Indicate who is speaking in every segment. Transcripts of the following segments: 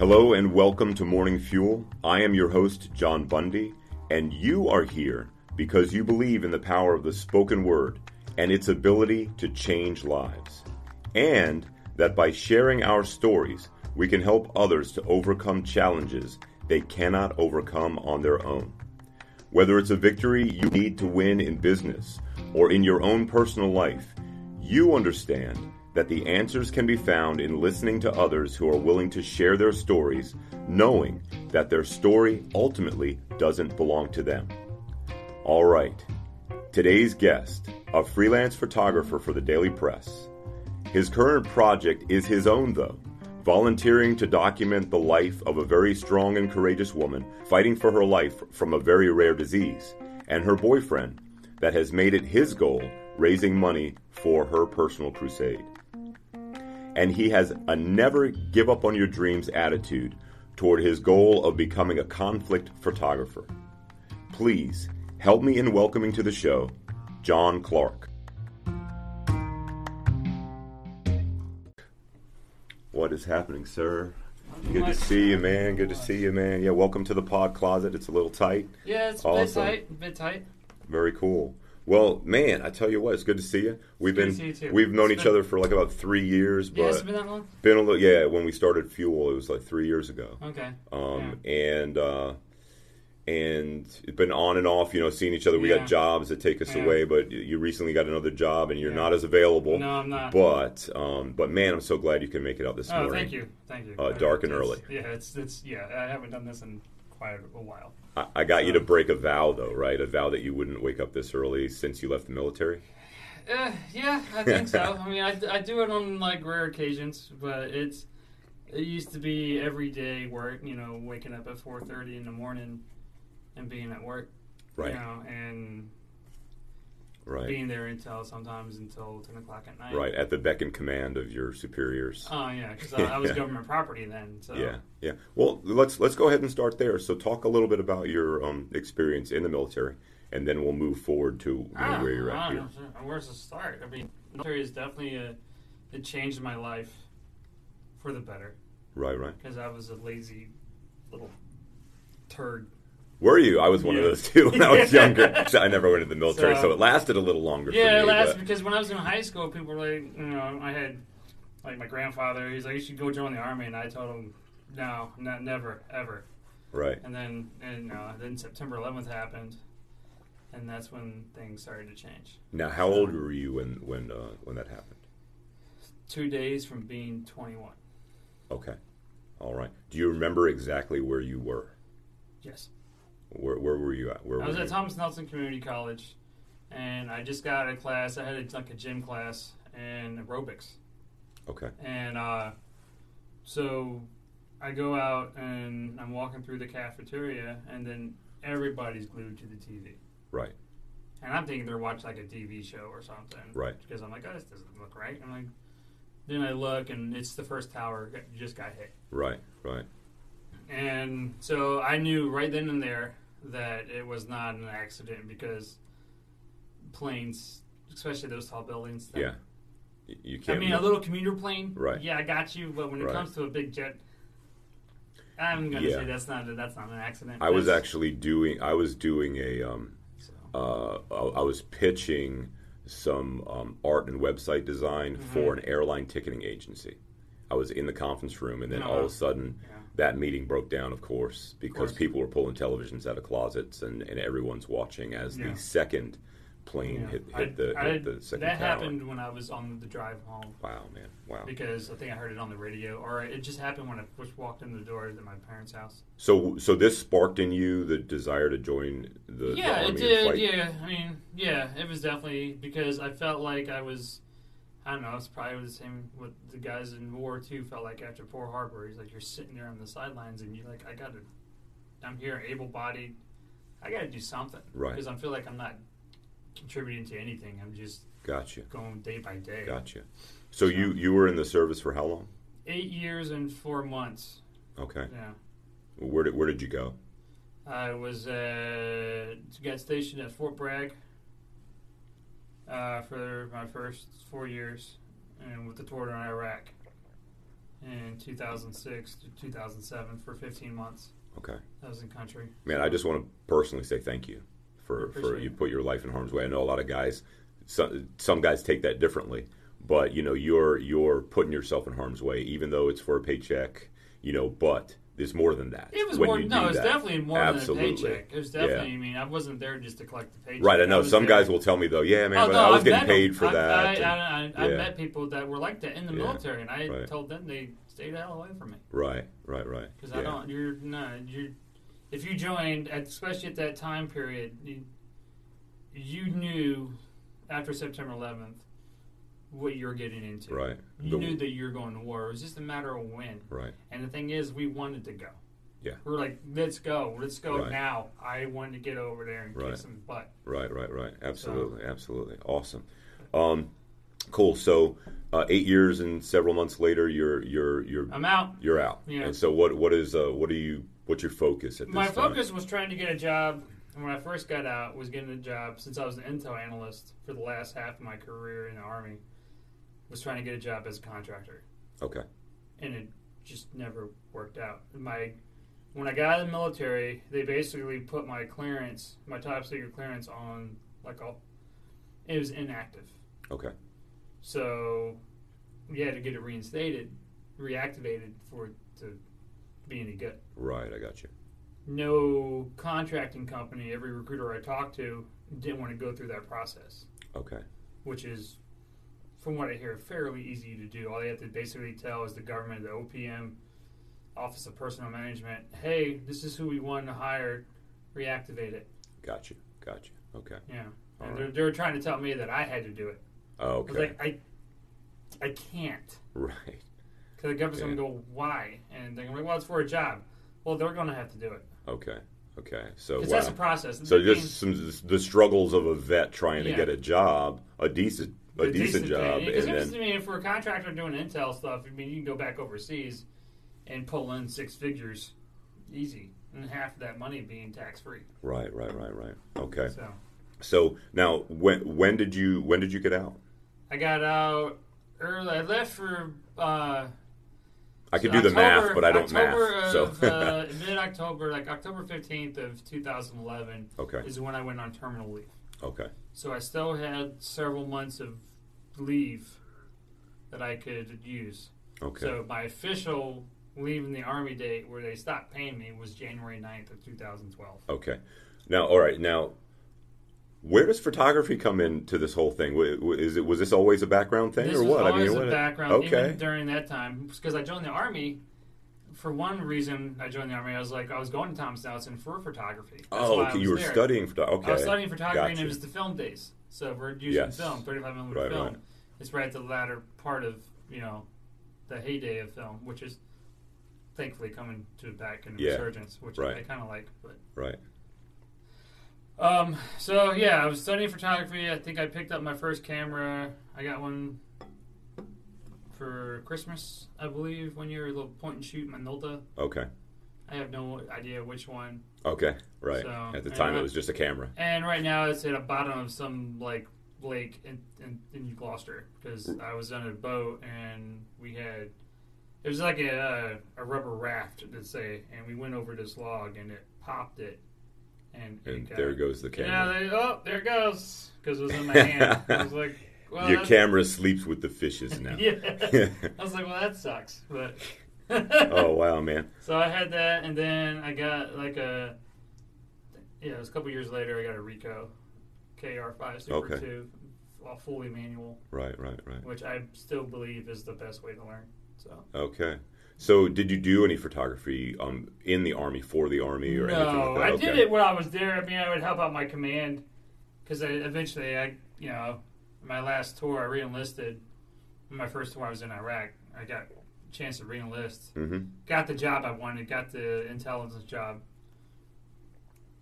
Speaker 1: Hello and welcome to Morning Fuel. I am your host, John Bundy, and you are here because you believe in the power of the spoken word and its ability to change lives. And that by sharing our stories, we can help others to overcome challenges they cannot overcome on their own. Whether it's a victory you need to win in business or in your own personal life, you understand that the answers can be found in listening to others who are willing to share their stories, knowing that their story ultimately doesn't belong to them. All right, today's guest, a freelance photographer for the Daily Press. His current project is his own, though, volunteering to document the life of a very strong and courageous woman fighting for her life from a very rare disease, and her boyfriend that has made it his goal raising money for her personal crusade and he has a never give up on your dreams attitude toward his goal of becoming a conflict photographer. Please help me in welcoming to the show John Clark. What is happening, sir? Good to see you, man. Good to see you, man. Yeah, welcome to the pod closet. It's a little tight.
Speaker 2: Yeah, it's a bit tight. A bit tight.
Speaker 1: Very cool. Well, man, I tell you what, it's good to see you. We've
Speaker 2: It's
Speaker 1: been
Speaker 2: you too.
Speaker 1: we've known
Speaker 2: It's
Speaker 1: each
Speaker 2: been-
Speaker 1: other for like about three years,
Speaker 2: Yeah,
Speaker 1: but
Speaker 2: it's been that long.
Speaker 1: been a little yeah. When we started Fuel, it was like three years ago.
Speaker 2: Okay.
Speaker 1: Um, and uh, and it's been on and off. You know, seeing each other. We
Speaker 2: Yeah.
Speaker 1: got jobs that take us
Speaker 2: Yeah.
Speaker 1: away, but you recently got another job, and you're
Speaker 2: Yeah.
Speaker 1: not as available.
Speaker 2: No, I'm not.
Speaker 1: But um, but man, I'm so glad you can make it out this morning.
Speaker 2: oh,
Speaker 1: morning.
Speaker 2: thank you, thank you.
Speaker 1: Uh, dark and early.
Speaker 2: Yeah, it's it's yeah. I haven't done this in quite a while.
Speaker 1: I, I got you to break a vow, though, right? A vow that you wouldn't wake up this early since you left the military.
Speaker 2: Uh, yeah, I think so. I mean, I, I do it on like rare occasions, but it's it used to be every day work. You know, waking up at four thirty in the morning and being at work.
Speaker 1: Right.
Speaker 2: You know, and
Speaker 1: Right.
Speaker 2: being there until sometimes until ten o'clock at night.
Speaker 1: Right, at the beck and command of your superiors.
Speaker 2: Oh yeah, because I, I was government property then. So
Speaker 1: Yeah, yeah. Well, let's let's go ahead and start there. So, talk a little bit about your um, experience in the military, and then we'll move forward to you know,
Speaker 2: Ah,
Speaker 1: where you're at here.
Speaker 2: Where's the start? I mean, military is definitely a, it changed my life for the better
Speaker 1: Right, right.
Speaker 2: because I was a lazy little turd.
Speaker 1: Were you? I was one of those too when I was younger. So I never went into the military, so,
Speaker 2: So-
Speaker 1: it lasted a little longer.
Speaker 2: Yeah,
Speaker 1: for me,
Speaker 2: last
Speaker 1: but-
Speaker 2: because when I was in high school, people were like, you know, I had like my grandfather. He's like, you should go join the army, and I told him, no, not never, ever.
Speaker 1: right.
Speaker 2: And then, and uh, then September 11th happened, and that's when things started to change.
Speaker 1: Now, how old were you when when uh, when that happened?
Speaker 2: Two days from being 21.
Speaker 1: Okay, all right. Do you remember exactly where you were?
Speaker 2: Yes.
Speaker 1: Where where were you at? Where
Speaker 2: I was at
Speaker 1: you?
Speaker 2: Thomas Nelson Community College, and I just got out of class. I had a, like a gym class and aerobics,
Speaker 1: Okay.
Speaker 2: and uh, so I go out and I'm walking through the cafeteria, and then everybody's glued to the TV,
Speaker 1: Right.
Speaker 2: and I'm thinking they're watching like a TV show or something,
Speaker 1: Right.
Speaker 2: Because I'm like, oh, this doesn't look right. I'm like, then I look, and it's the first tower that just got hit.
Speaker 1: Right. Right.
Speaker 2: And so I knew right then and there that it was not an accident because planes, especially those tall buildings. that-
Speaker 1: Yeah. You can't.
Speaker 2: I mean, a little commuter plane.
Speaker 1: Right.
Speaker 2: Yeah, I got you. But when it
Speaker 1: Right.
Speaker 2: comes to a big jet, I'm gonna
Speaker 1: Yeah.
Speaker 2: say that's not a, that's not an accident.
Speaker 1: I was actually doing. I was doing a. Um,
Speaker 2: so,
Speaker 1: uh, I I was pitching some um, art and website design
Speaker 2: Mm-hmm.
Speaker 1: for an airline ticketing agency. I was in the conference room, and then
Speaker 2: Oh,
Speaker 1: all of a sudden,
Speaker 2: yeah.
Speaker 1: That meeting broke down, of course, because
Speaker 2: course.
Speaker 1: people were pulling televisions out of closets, and, and everyone's watching as
Speaker 2: Yeah.
Speaker 1: the second plane
Speaker 2: Yeah.
Speaker 1: hit,
Speaker 2: I-
Speaker 1: the,
Speaker 2: I-
Speaker 1: hit the second
Speaker 2: that
Speaker 1: tower.
Speaker 2: happened when I was on the drive home
Speaker 1: Wow, man! Wow.
Speaker 2: because I think I heard it on the radio, or it just happened when I first walked in the door at my parents' house.
Speaker 1: So, so this sparked in you the desire to join the, the
Speaker 2: yeah,
Speaker 1: army
Speaker 2: it did. Yeah, I mean, yeah, it was definitely because I felt like I was. I don't know. It's probably the same what the guys in War Two felt like after Pearl Harbor. He's like you're sitting there on the sidelines and you're like, I got to. I'm here, able-bodied. I got to do something
Speaker 1: Right.
Speaker 2: because I feel like I'm not contributing to anything. I'm just
Speaker 1: Gotcha,
Speaker 2: going day by day.
Speaker 1: gotcha. So you you were in the service for how long?
Speaker 2: Eight years and four months.
Speaker 1: Okay.
Speaker 2: Yeah.
Speaker 1: Where did where did you go?
Speaker 2: I was uh, got stationed at Fort Bragg uh, for my first four years, and with the tour in Iraq. in 2006 to 2007 for 15 months.
Speaker 1: Okay.
Speaker 2: I was in country.
Speaker 1: Man, I just want to personally say thank you for, for you
Speaker 2: it.
Speaker 1: put your life in harm's way. I know a lot of guys, some, some guys take that differently, but you know you're you're putting yourself in harm's way, even though it's for a paycheck. You know, but there's more than that.
Speaker 2: It was more. No,
Speaker 1: do
Speaker 2: it was definitely more
Speaker 1: Absolutely.
Speaker 2: than a paycheck. It was definitely. I mean, I wasn't there just to collect the paycheck.
Speaker 1: Right, I know
Speaker 2: was
Speaker 1: some
Speaker 2: there-
Speaker 1: guys will tell me though, yeah, man,
Speaker 2: Oh,
Speaker 1: but
Speaker 2: no,
Speaker 1: I was
Speaker 2: I've
Speaker 1: getting paid
Speaker 2: them.
Speaker 1: for
Speaker 2: I,
Speaker 1: that.
Speaker 2: I,
Speaker 1: and-
Speaker 2: I, I, I
Speaker 1: yeah.
Speaker 2: met people that were like that in the
Speaker 1: Yeah.
Speaker 2: military, and I
Speaker 1: Right.
Speaker 2: told them they stay the hell away from me
Speaker 1: right, right, right.
Speaker 2: because
Speaker 1: yeah.
Speaker 2: I don't. You're no. You're if you joined, especially at that time period, you, you knew after September 11th what you're getting into.
Speaker 1: Right.
Speaker 2: You
Speaker 1: The-
Speaker 2: knew that you were going to war. It was just a matter of when.
Speaker 1: Right.
Speaker 2: And the thing is, we wanted to go.
Speaker 1: Yeah.
Speaker 2: We're like, let's go. Let's go
Speaker 1: Right.
Speaker 2: now. I wanted to get over there and
Speaker 1: Right.
Speaker 2: kick some butt.
Speaker 1: Right, right, right. Absolutely, absolutely. Awesome. Um, cool. So, uh, eight years and several months later, you're you're you're
Speaker 2: I'm out.
Speaker 1: you're out.
Speaker 2: Yeah.
Speaker 1: And so, what what is uh, what are you what's your focus at this point?
Speaker 2: My
Speaker 1: time?
Speaker 2: focus was trying to get a job. And when I first got out, was getting a job since I was an intel analyst for the last half of my career in the army. Was trying to get a job as a contractor,
Speaker 1: Okay.
Speaker 2: and it just never worked out. My when I got out of the military, they basically put my clearance, my top secret clearance, on like a. It was inactive.
Speaker 1: Okay.
Speaker 2: So we had to get it reinstated, reactivated for it to be any good.
Speaker 1: Right. I got you.
Speaker 2: No contracting company, every recruiter I talked to didn't want to go through that process,
Speaker 1: Okay.
Speaker 2: which is, from what I hear, fairly easy to do. All they have to basically tell is the government, the OPM, Office of Personnel Management, hey, this is who we want to hire, reactivate it.
Speaker 1: Got you. Got you. Okay.
Speaker 2: Yeah.
Speaker 1: All
Speaker 2: And
Speaker 1: right.
Speaker 2: they're, they're trying to tell me that I had to do it. Oh, I was
Speaker 1: Okay.
Speaker 2: like, I, I can't.
Speaker 1: Right.
Speaker 2: Because the government's
Speaker 1: Okay.
Speaker 2: going to go, why? And they're going to go, well, it's for a job. Well, they're going to have to do it.
Speaker 1: Okay. Okay. So wow.
Speaker 2: that's a process.
Speaker 1: so just some the struggles of a vet trying to get a job, a decent a,
Speaker 2: being-
Speaker 1: decent, job,
Speaker 2: Because
Speaker 1: and
Speaker 2: it was,
Speaker 1: then
Speaker 2: I mean, for a contractor doing intel stuff, I mean, you can go back overseas and pull in six figures easy, and half of that money being tax free.
Speaker 1: right, right, right, right. Okay.
Speaker 2: So
Speaker 1: So now, when when did you when did you get out?
Speaker 2: I got out early. I left for. Uh,
Speaker 1: I could do the math, but I don't
Speaker 2: October
Speaker 1: math.
Speaker 2: Of,
Speaker 1: So
Speaker 2: uh, mid October, like October fifteenth of two thousand eleven,
Speaker 1: okay,
Speaker 2: is when I went on terminal leave.
Speaker 1: okay,
Speaker 2: So I still had several months of leave that I could use.
Speaker 1: okay,
Speaker 2: So my official leaving the army date where they stopped paying me was January 9th of 2012.
Speaker 1: okay. Now, all right. Now, where does photography come into this whole thing? Is it was this always a background thing,
Speaker 2: this
Speaker 1: or
Speaker 2: was
Speaker 1: what?
Speaker 2: always
Speaker 1: what-
Speaker 2: a background
Speaker 1: Okay,
Speaker 2: even during that time because I joined the army. For one reason, I joined the army. I was like, I was going to Thomas Nelson for photography. That's
Speaker 1: oh,
Speaker 2: I
Speaker 1: okay, you were
Speaker 2: there.
Speaker 1: studying photography. Okay,
Speaker 2: I was studying photography, and it was the film days. So we're using
Speaker 1: Yes.
Speaker 2: film, 35 millimeter
Speaker 1: Right,
Speaker 2: film.
Speaker 1: right.
Speaker 2: It's right at the latter part of you know the heyday of film, which is thankfully coming to back in
Speaker 1: Yeah.
Speaker 2: resurgence, which
Speaker 1: Right.
Speaker 2: I, kind of like. But
Speaker 1: right.
Speaker 2: um, so yeah, I was studying photography. I think I picked up my first camera. I got one for Christmas, I believe, one year. A little point and shoot Minolta.
Speaker 1: Okay,
Speaker 2: I have no idea which one.
Speaker 1: okay, right.
Speaker 2: So,
Speaker 1: At the time,
Speaker 2: yeah.
Speaker 1: it was just a camera.
Speaker 2: And right now it's at the bottom of some like lake in, in, in Gloucester because I was on a boat and we had it was like a uh, a rubber raft to say, and we went over this log and it popped it, and, it
Speaker 1: And
Speaker 2: got-
Speaker 1: there goes the
Speaker 2: Yeah,
Speaker 1: camera.
Speaker 2: they, oh, there it goes because it was in my hand. I was like, well,
Speaker 1: Your camera sleeps with the fishes now.
Speaker 2: Yeah, I was like, well, that sucks, but.
Speaker 1: oh wow, man.
Speaker 2: So I had that, and then I got like a yeah. It was a couple years later. I got a Ricoh KR5 Super
Speaker 1: Okay.
Speaker 2: Two, all fully manual,
Speaker 1: Right, right, right.
Speaker 2: which I still believe is the best way to learn. So
Speaker 1: Okay. So, did you do any photography um, in the army for the army or anything
Speaker 2: no,
Speaker 1: like that?
Speaker 2: I
Speaker 1: okay.
Speaker 2: did it when I was there. I mean, I would help out my command because eventually, I you know, my last tour I reenlisted. My first tour I was in Iraq. I got a chance to reenlist.
Speaker 1: Mm-hmm.
Speaker 2: got the job I wanted, got the intelligence job,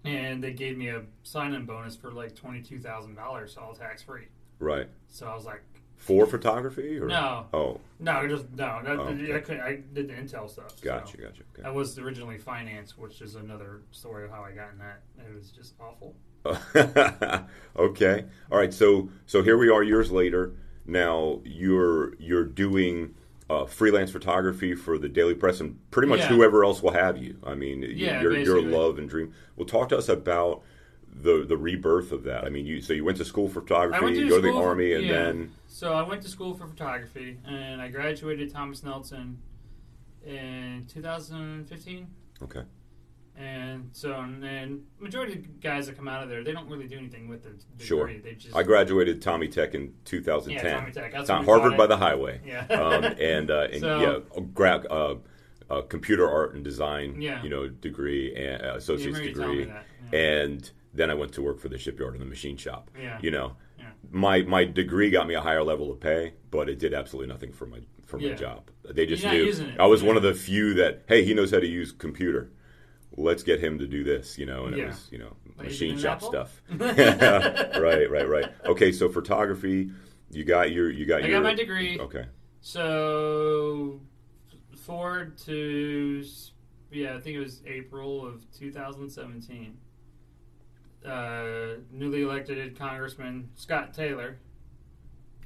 Speaker 2: and they gave me a sign-in bonus for like twenty-two thousand dollars, all tax free.
Speaker 1: Right.
Speaker 2: So I was like,
Speaker 1: For photography? Or?
Speaker 2: No.
Speaker 1: Oh,
Speaker 2: no, just no. That,
Speaker 1: Oh, okay.
Speaker 2: I, couldn't, I did the intel stuff. so.
Speaker 1: gotcha, gotcha. Okay.
Speaker 2: I was originally finance, which is another story of how I got in that. It was just awful.
Speaker 1: okay. All right. So so here we are years later. Now you're you're doing uh, freelance photography for the Daily Press and pretty much
Speaker 2: Yeah.
Speaker 1: whoever else will have you. I mean,
Speaker 2: Yeah,
Speaker 1: your your love and dream. Well, talk to us about the the rebirth of that. I mean, you so you went to school for photography,
Speaker 2: to
Speaker 1: you go to the
Speaker 2: school for-
Speaker 1: army, and
Speaker 2: yeah.
Speaker 1: then
Speaker 2: So I went to school for photography, and I graduated Thomas Nelson in 2015.
Speaker 1: okay,
Speaker 2: And so, and then majority of guys that come out of there, they don't really do anything with the degree.
Speaker 1: Sure.
Speaker 2: They just
Speaker 1: I graduated Tommy Tech in 2010.
Speaker 2: Yeah, Tommy Tech. That's
Speaker 1: Tom- Harvard by the highway.
Speaker 2: Yeah.
Speaker 1: um, and uh, and
Speaker 2: So-
Speaker 1: yeah, gra- uh, uh, computer art and design,
Speaker 2: Yeah.
Speaker 1: you know, degree and uh, associate's
Speaker 2: remember you telling me
Speaker 1: degree,
Speaker 2: yeah.
Speaker 1: and then I went to work for the shipyard and the machine shop.
Speaker 2: Yeah.
Speaker 1: You know,
Speaker 2: Yeah.
Speaker 1: my my degree got me a higher level of pay, but it did absolutely nothing for my for my
Speaker 2: Yeah.
Speaker 1: job. They just knew. I was one of the few that hey, he knows how to use computer. Let's get him to do this, you know, and it was you know
Speaker 2: Like
Speaker 1: machine
Speaker 2: an
Speaker 1: shop stuff. right, right, right. Okay, so photography, you got your you got
Speaker 2: I
Speaker 1: your
Speaker 2: got my degree.
Speaker 1: Okay,
Speaker 2: So forward to yeah, I think it was April of 2017. Uh, newly elected Congressman Scott Taylor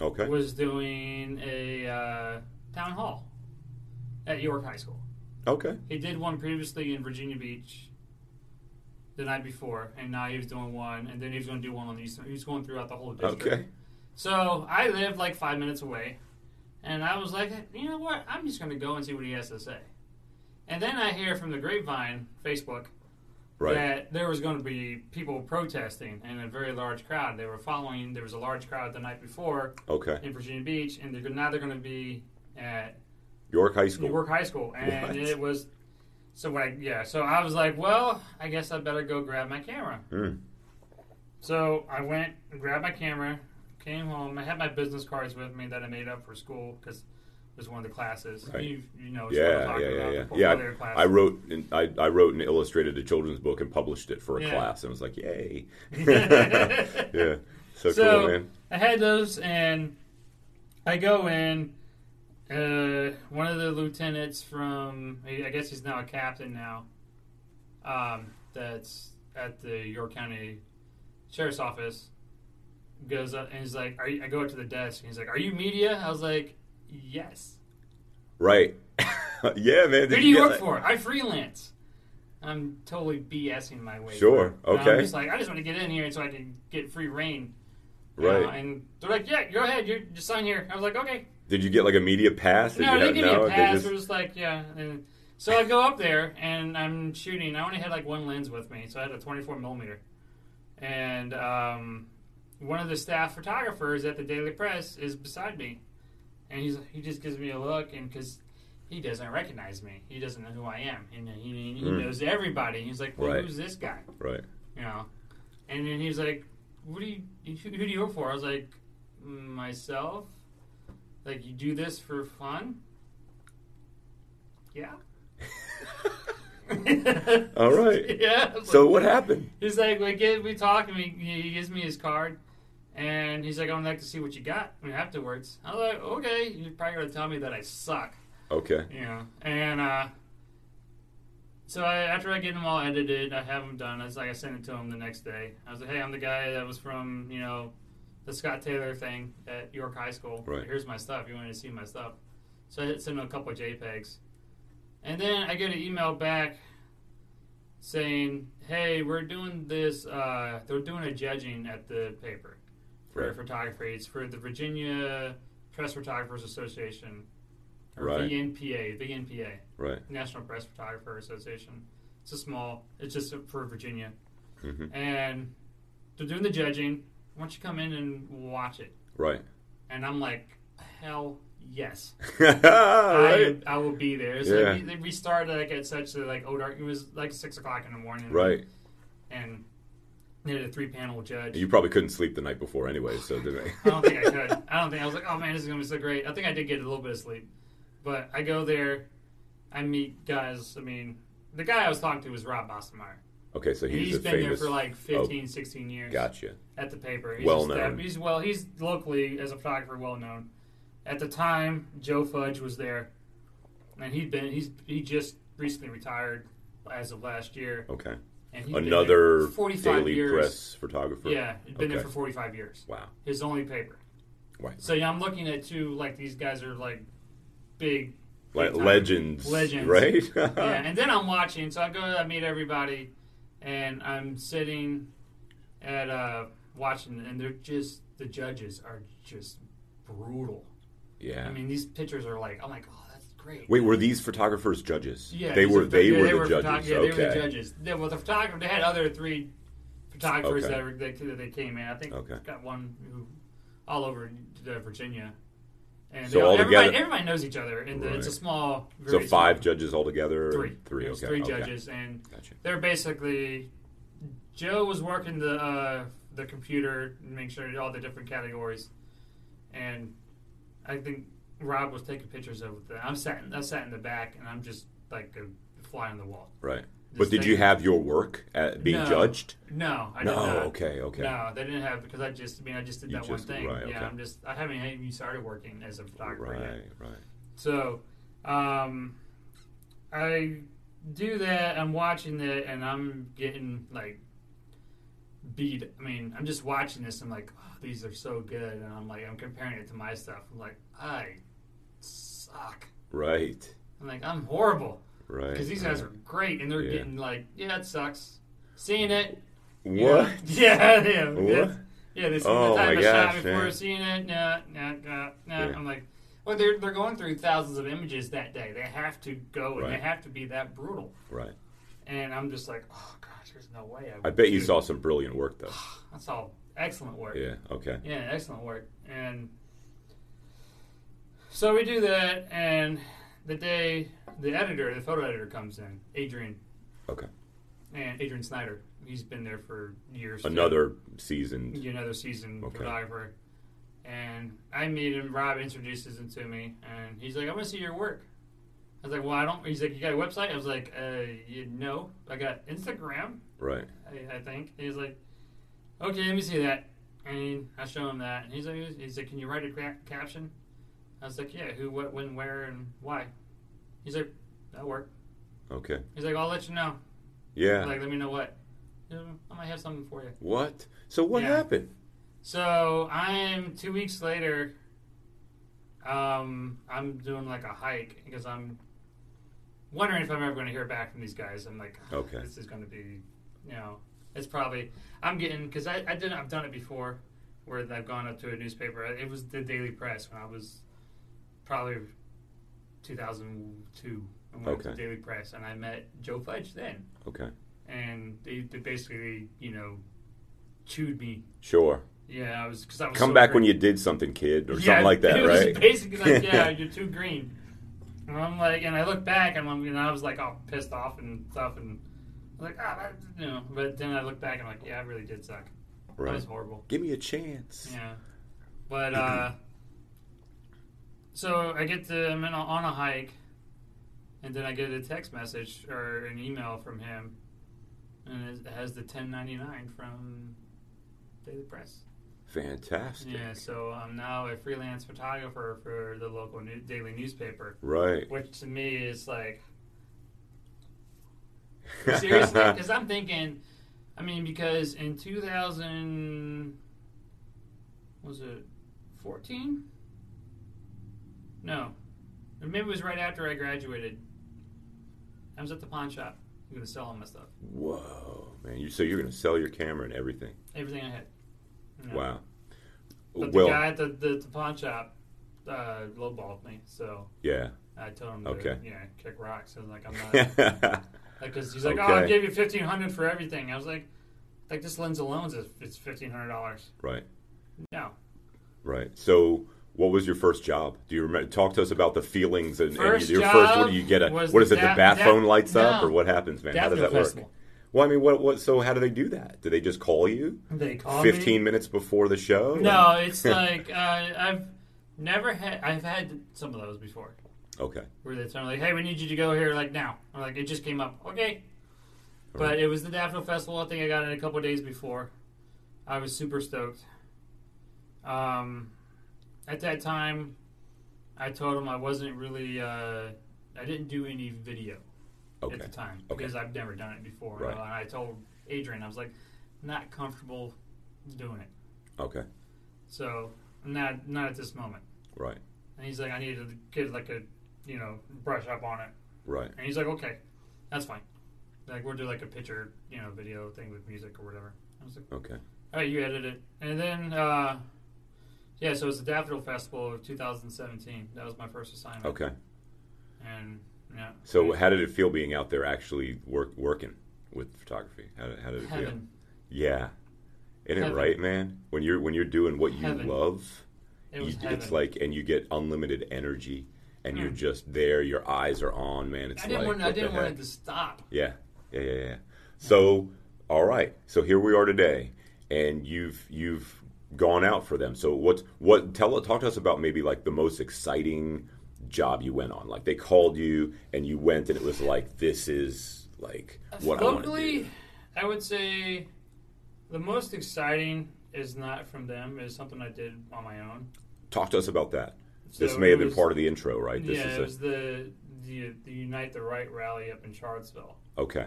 Speaker 1: okay,
Speaker 2: was doing a uh, town hall at York High School.
Speaker 1: Okay.
Speaker 2: He did one previously in Virginia Beach the night before, and now he was doing one, and then he was going to do one on the Eastern. He was going throughout the whole district.
Speaker 1: Okay.
Speaker 2: So I lived like five minutes away, and I was like, you know what? I'm just going to go and see what he has to say. And then I hear from the grapevine, Facebook,
Speaker 1: Right.
Speaker 2: that there was going to be people protesting and a very large crowd. They were following. There was a large crowd the night before
Speaker 1: Okay.
Speaker 2: in Virginia Beach, and they're, now they're going to be at
Speaker 1: York High School.
Speaker 2: York High School, and
Speaker 1: What?
Speaker 2: it was. So when I, yeah, so I was like, well, I guess I better go grab my camera.
Speaker 1: Hmm.
Speaker 2: So I went and grabbed my camera, came home. I had my business cards with me that I made up for school because it was one of the classes.
Speaker 1: Right.
Speaker 2: You, you know, it's what I'm
Speaker 1: Yeah, yeah, yeah,
Speaker 2: about,
Speaker 1: yeah. Yeah. I wrote, and I, I wrote and illustrated a children's book and published it for a
Speaker 2: Yeah.
Speaker 1: class, and was like, "Yay!" yeah, so,
Speaker 2: So-
Speaker 1: cool, man.
Speaker 2: I had those, and I go in. Uh, one of the lieutenants from, I guess he's now a captain now. Um, that's at the York County Sheriff's Office. Goes up and he's like, "Are you?" I go up to the desk and he's like, "Are you media?" I was like, "Yes."
Speaker 1: Right? yeah, man.
Speaker 2: Who do you work
Speaker 1: that?
Speaker 2: for? I freelance. I'm totally BSing my way.
Speaker 1: Sure, okay.
Speaker 2: I'm just like, I just want to get in here so I can get free reign.
Speaker 1: Right.
Speaker 2: know, and they're like, yeah, go ahead. You're just sign here. I was like, okay.
Speaker 1: Did you get like a media pass? Did
Speaker 2: No,
Speaker 1: you
Speaker 2: they
Speaker 1: have-
Speaker 2: give me
Speaker 1: no?
Speaker 2: a
Speaker 1: They
Speaker 2: pass.
Speaker 1: just-
Speaker 2: We're just like, yeah. And so I go up there and I'm shooting. I only had like one lens with me, so I had a 24 millimeter. And um, one of the staff photographers at the Daily Press is beside me, and he's he just gives me a look, and because he doesn't recognize me, he doesn't know who I am, and he, he
Speaker 1: Mm.
Speaker 2: knows everybody. He's like, well,
Speaker 1: Right.
Speaker 2: who's this guy?
Speaker 1: right.
Speaker 2: You know, and then he's like, "What do you? Who, who do you work for?" I was like, "Myself." Like, you do this for fun? Yeah.
Speaker 1: All right.
Speaker 2: Yeah.
Speaker 1: So
Speaker 2: like-
Speaker 1: what happened?
Speaker 2: He's like, we get, we talk, and we, he gives me his card, and he's like, I would like to see what you got. I mean, afterwards, I was like, okay, you're probably gonna tell me that I suck,
Speaker 1: Okay.
Speaker 2: you know. And uh, so I, after I get them all edited, I have them done. It's like I sent it to him the next day. I was like, hey, I'm the guy that was from, you know, the Scott Taylor thing at York High School.
Speaker 1: Right.
Speaker 2: Here's my stuff. You wanted to see my stuff. So I send him a couple of JPEGs. And then I get an email back saying, "Hey, we're doing this. Uh, they're doing a judging at the paper for
Speaker 1: Right.
Speaker 2: photography. It's for the Virginia Press Photographers Association, or
Speaker 1: Right.
Speaker 2: VNPA, VNPA,
Speaker 1: Right.
Speaker 2: National Press Photographer Association. It's a small. It's just for Virginia,
Speaker 1: hmm
Speaker 2: and they're doing the judging. Why don't you come in and watch it?"
Speaker 1: Right.
Speaker 2: And I'm like, "Hell yes."
Speaker 1: Right.
Speaker 2: I, I will be there. It's
Speaker 1: Yeah.
Speaker 2: like we, we started like at such a like oh dark. It was like six o'clock in the morning.
Speaker 1: Right.
Speaker 2: And they had a three panel judge.
Speaker 1: You probably couldn't sleep the night before anyway, so did they?
Speaker 2: I don't think I could. I don't think I was like, oh man, this is gonna be so great. I think I did get a little bit of sleep, but I go there, I meet guys. I mean, the guy I was talking to was Rob Ostermaier.
Speaker 1: Okay, so he's,
Speaker 2: he's been
Speaker 1: famous.
Speaker 2: there for like 15, 16 years
Speaker 1: Gotcha.
Speaker 2: At the paper. He's
Speaker 1: Well known.
Speaker 2: He's well. He's locally as a photographer well known. At the time, Joe Fudge was there, and he'd been he's he just recently retired as of last year.
Speaker 1: Okay.
Speaker 2: And
Speaker 1: Another
Speaker 2: there 45
Speaker 1: daily
Speaker 2: years.
Speaker 1: press photographer.
Speaker 2: Yeah, he'd been there for forty five years.
Speaker 1: Wow.
Speaker 2: His only paper.
Speaker 1: Right.
Speaker 2: So yeah, I'm looking at two like these guys are like big Like
Speaker 1: legends,
Speaker 2: legends.
Speaker 1: right?
Speaker 2: yeah, and then I'm watching. So I go, I meet everybody, and I'm sitting at uh watching, and they're just the judges are just brutal.
Speaker 1: Yeah.
Speaker 2: I mean, these pictures are like, I'm like, oh, that's great.
Speaker 1: Wait, were these photographers judges?
Speaker 2: Yeah,
Speaker 1: they were. They
Speaker 2: yeah,
Speaker 1: were
Speaker 2: they
Speaker 1: the
Speaker 2: were
Speaker 1: judges.
Speaker 2: yeah,
Speaker 1: okay.
Speaker 2: they were the judges. Yeah, well, the photographer they had other three photographers
Speaker 1: Okay.
Speaker 2: that, were, that that they came in. I think
Speaker 1: Okay.
Speaker 2: got one who all over Virginia. And
Speaker 1: So
Speaker 2: all, everybody, everybody knows each other, and the- it's a
Speaker 1: Right.
Speaker 2: small.
Speaker 1: So five
Speaker 2: small-
Speaker 1: judges altogether.
Speaker 2: Three.
Speaker 1: Three. Okay.
Speaker 2: three
Speaker 1: okay.
Speaker 2: judges, and
Speaker 1: Gotcha.
Speaker 2: they're basically Joe was working the uh, the computer and make sure all the different categories, and I think Rob was taking pictures of them. I'm sat I sat in the back, and I'm just like a fly on the wall.
Speaker 1: Right.
Speaker 2: Just
Speaker 1: But did you have your work at being
Speaker 2: No.
Speaker 1: judged?
Speaker 2: No, I
Speaker 1: no.
Speaker 2: did not.
Speaker 1: Okay. Okay.
Speaker 2: No, they didn't have because I just I mean I just did
Speaker 1: You
Speaker 2: that
Speaker 1: just-
Speaker 2: one thing.
Speaker 1: right,
Speaker 2: Yeah,
Speaker 1: okay.
Speaker 2: I'm just I haven't even started working as a photographer yet.
Speaker 1: Right. Right.
Speaker 2: So, um, I do that. I'm watching it, and I'm getting like beat. I mean, I'm just watching this. I'm like, oh, these are so good, and I'm like, I'm comparing it to my stuff. I'm like, I suck.
Speaker 1: Right.
Speaker 2: I'm like, I'm horrible
Speaker 1: Right.
Speaker 2: because these guys are great, and they're
Speaker 1: Yeah.
Speaker 2: getting like, yeah, it sucks. Seeing it,
Speaker 1: What?
Speaker 2: know? Yeah, yeah.
Speaker 1: What?
Speaker 2: Yeah, this
Speaker 1: Oh,
Speaker 2: the type of shot before seeing it. Nah, nah, nah, nah.
Speaker 1: Yeah.
Speaker 2: I'm like, well, they're they're going through thousands of images that day. They have to go and
Speaker 1: Right.
Speaker 2: they have to be that brutal.
Speaker 1: Right.
Speaker 2: And I'm just like, oh gosh, there's no way.
Speaker 1: I I bet you saw some brilliant work though.
Speaker 2: I saw excellent work.
Speaker 1: Yeah. Okay.
Speaker 2: Yeah, excellent work. And so we do that, and the day the editor, the photo editor, comes in, Adrin,
Speaker 1: Okay.
Speaker 2: and Adrin Snider. He's been there for years.
Speaker 1: Another season.
Speaker 2: Another season
Speaker 1: Okay.
Speaker 2: photographer. And I meet him. Rob introduces him to me, and he's like, "I want to see your work." I was like, "Well, I don't." He's like, "You got a website?" I was like, "Uh, you know, I got Instagram,
Speaker 1: Right.
Speaker 2: I, I think." He's like, "Okay, let me see that." And I show him that, and he's like, "He's like, can you write a ca- caption?" I was like, "Yeah, who, what, when, where, and why." He's like, "That'll work."
Speaker 1: Okay.
Speaker 2: He's like, "I'll let you know."
Speaker 1: Yeah.
Speaker 2: Like, let me know what. "Mm, I might have something for you.
Speaker 1: what? So what
Speaker 2: Yeah.
Speaker 1: happened?
Speaker 2: So I'm two weeks later. Um, I'm doing like a hike because I'm wondering if I'm ever going to hear back from these guys. I'm like, "Ah,
Speaker 1: Okay.
Speaker 2: this is going to be, you know, it's probably I'm getting because I, I did I've done it before where I've gone up to a newspaper. It was the Daily Press when I was probably 2002. I went
Speaker 1: Okay.
Speaker 2: to Daily Press and I met Joe Fudge then,
Speaker 1: Okay.
Speaker 2: and they, they basically you know chewed me.
Speaker 1: Sure.
Speaker 2: Yeah, I was because I was
Speaker 1: Come
Speaker 2: so
Speaker 1: back
Speaker 2: great.
Speaker 1: when you did something, kid, or
Speaker 2: Yeah,
Speaker 1: something like that,
Speaker 2: it was
Speaker 1: right?
Speaker 2: basically like, yeah, you're too green. And I'm like, and I look back, and I'm, you know, I was like all pissed off and stuff, and I was like, ah, that, you know. But then I look back, and I'm like, yeah, I really did suck. That was horrible.
Speaker 1: Give me a chance.
Speaker 2: Yeah, but uh, so I get to I'm in a, on a hike, and then I get a text message or an email from him, and it has the 1099 from Daily Press.
Speaker 1: Fantastic.
Speaker 2: Yeah, so I'm now a freelance photographer for the local new- daily newspaper,
Speaker 1: Right.
Speaker 2: which to me is like seriously because I'm thinking, I mean, because in 2000 was it 14? No, maybe it was right after I graduated. I was at the pawn shop. I'm gonna sell all my stuff,
Speaker 1: Whoa, man! You so you're gonna sell your camera and everything?
Speaker 2: everything I had. You know.
Speaker 1: Wow.
Speaker 2: But
Speaker 1: well,
Speaker 2: the guy at the, the, the pawn shop uh, lowballed me, so
Speaker 1: yeah.
Speaker 2: I told him to
Speaker 1: Okay.
Speaker 2: yeah kick rocks. I was like, I'm not because he's like, oh, I
Speaker 1: Okay.
Speaker 2: gave you fifteen hundred for everything. I was like, like this lens alone is it's fifteen hundred dollars.
Speaker 1: right.
Speaker 2: No,
Speaker 1: Right. So, what was your first job? Do you remember? Talk to us about the feelings and, and your first. What do you get? A, what is it? the bath phone lights up, or what happens, man? how does that work? Well, I mean, what? What? So, how do they do that? Do they just call you
Speaker 2: They call me.
Speaker 1: fifteen minutes before the show?
Speaker 2: No, it's like uh, I've never had. I've had some of those before
Speaker 1: Okay.
Speaker 2: where they tell me like, "Hey, we need you to go here like now." I'm like, "It just came up." Okay. But it was the Daffodil Festival. I think I got it a couple of days before. I was super stoked. Um, at that time, I told him I wasn't really. Uh, I didn't do any video
Speaker 1: Okay.
Speaker 2: at the time
Speaker 1: Okay.
Speaker 2: because I've never done it before.
Speaker 1: Right.
Speaker 2: And I told Adrin, I was like, not comfortable doing it.
Speaker 1: Okay.
Speaker 2: So not not at this moment.
Speaker 1: Right.
Speaker 2: And he's like, I need to get like a you know, brush up on it.
Speaker 1: Right.
Speaker 2: And he's like, okay, that's fine. Like we'll do like a picture, you know, video thing with music or whatever. I was like,
Speaker 1: Okay.
Speaker 2: all right, you edit it, and then uh, yeah, so it was the Daffodil Festival of 2017. That was my first assignment.
Speaker 1: Okay.
Speaker 2: And yeah.
Speaker 1: So how did it feel being out there actually work working with photography? How did, how did it feel? Yeah. Isn't it right, man? When you're when you're doing what you
Speaker 2: Heaven.
Speaker 1: love,
Speaker 2: It
Speaker 1: you, it's like and you get unlimited energy and you're
Speaker 2: Mm.
Speaker 1: just there, your eyes are on, man. It's
Speaker 2: I didn't
Speaker 1: like
Speaker 2: want. I didn't want it to stop.
Speaker 1: Yeah, yeah, yeah, yeah. So, all right. So here we are today, and you've you've gone out for them. So what's what? Tell talk to us about maybe like the most exciting job you went on. Like they called you and you went, and it was like this is like what I want to
Speaker 2: Locally,
Speaker 1: do.
Speaker 2: I would say the most exciting is not from them. Is something I did on my own.
Speaker 1: Talk to us about that. This may have been
Speaker 2: was-
Speaker 1: part of the intro, right? This
Speaker 2: yeah,
Speaker 1: is
Speaker 2: it
Speaker 1: a-
Speaker 2: was the, the the Unite the Right rally up in Charlottesville,
Speaker 1: okay.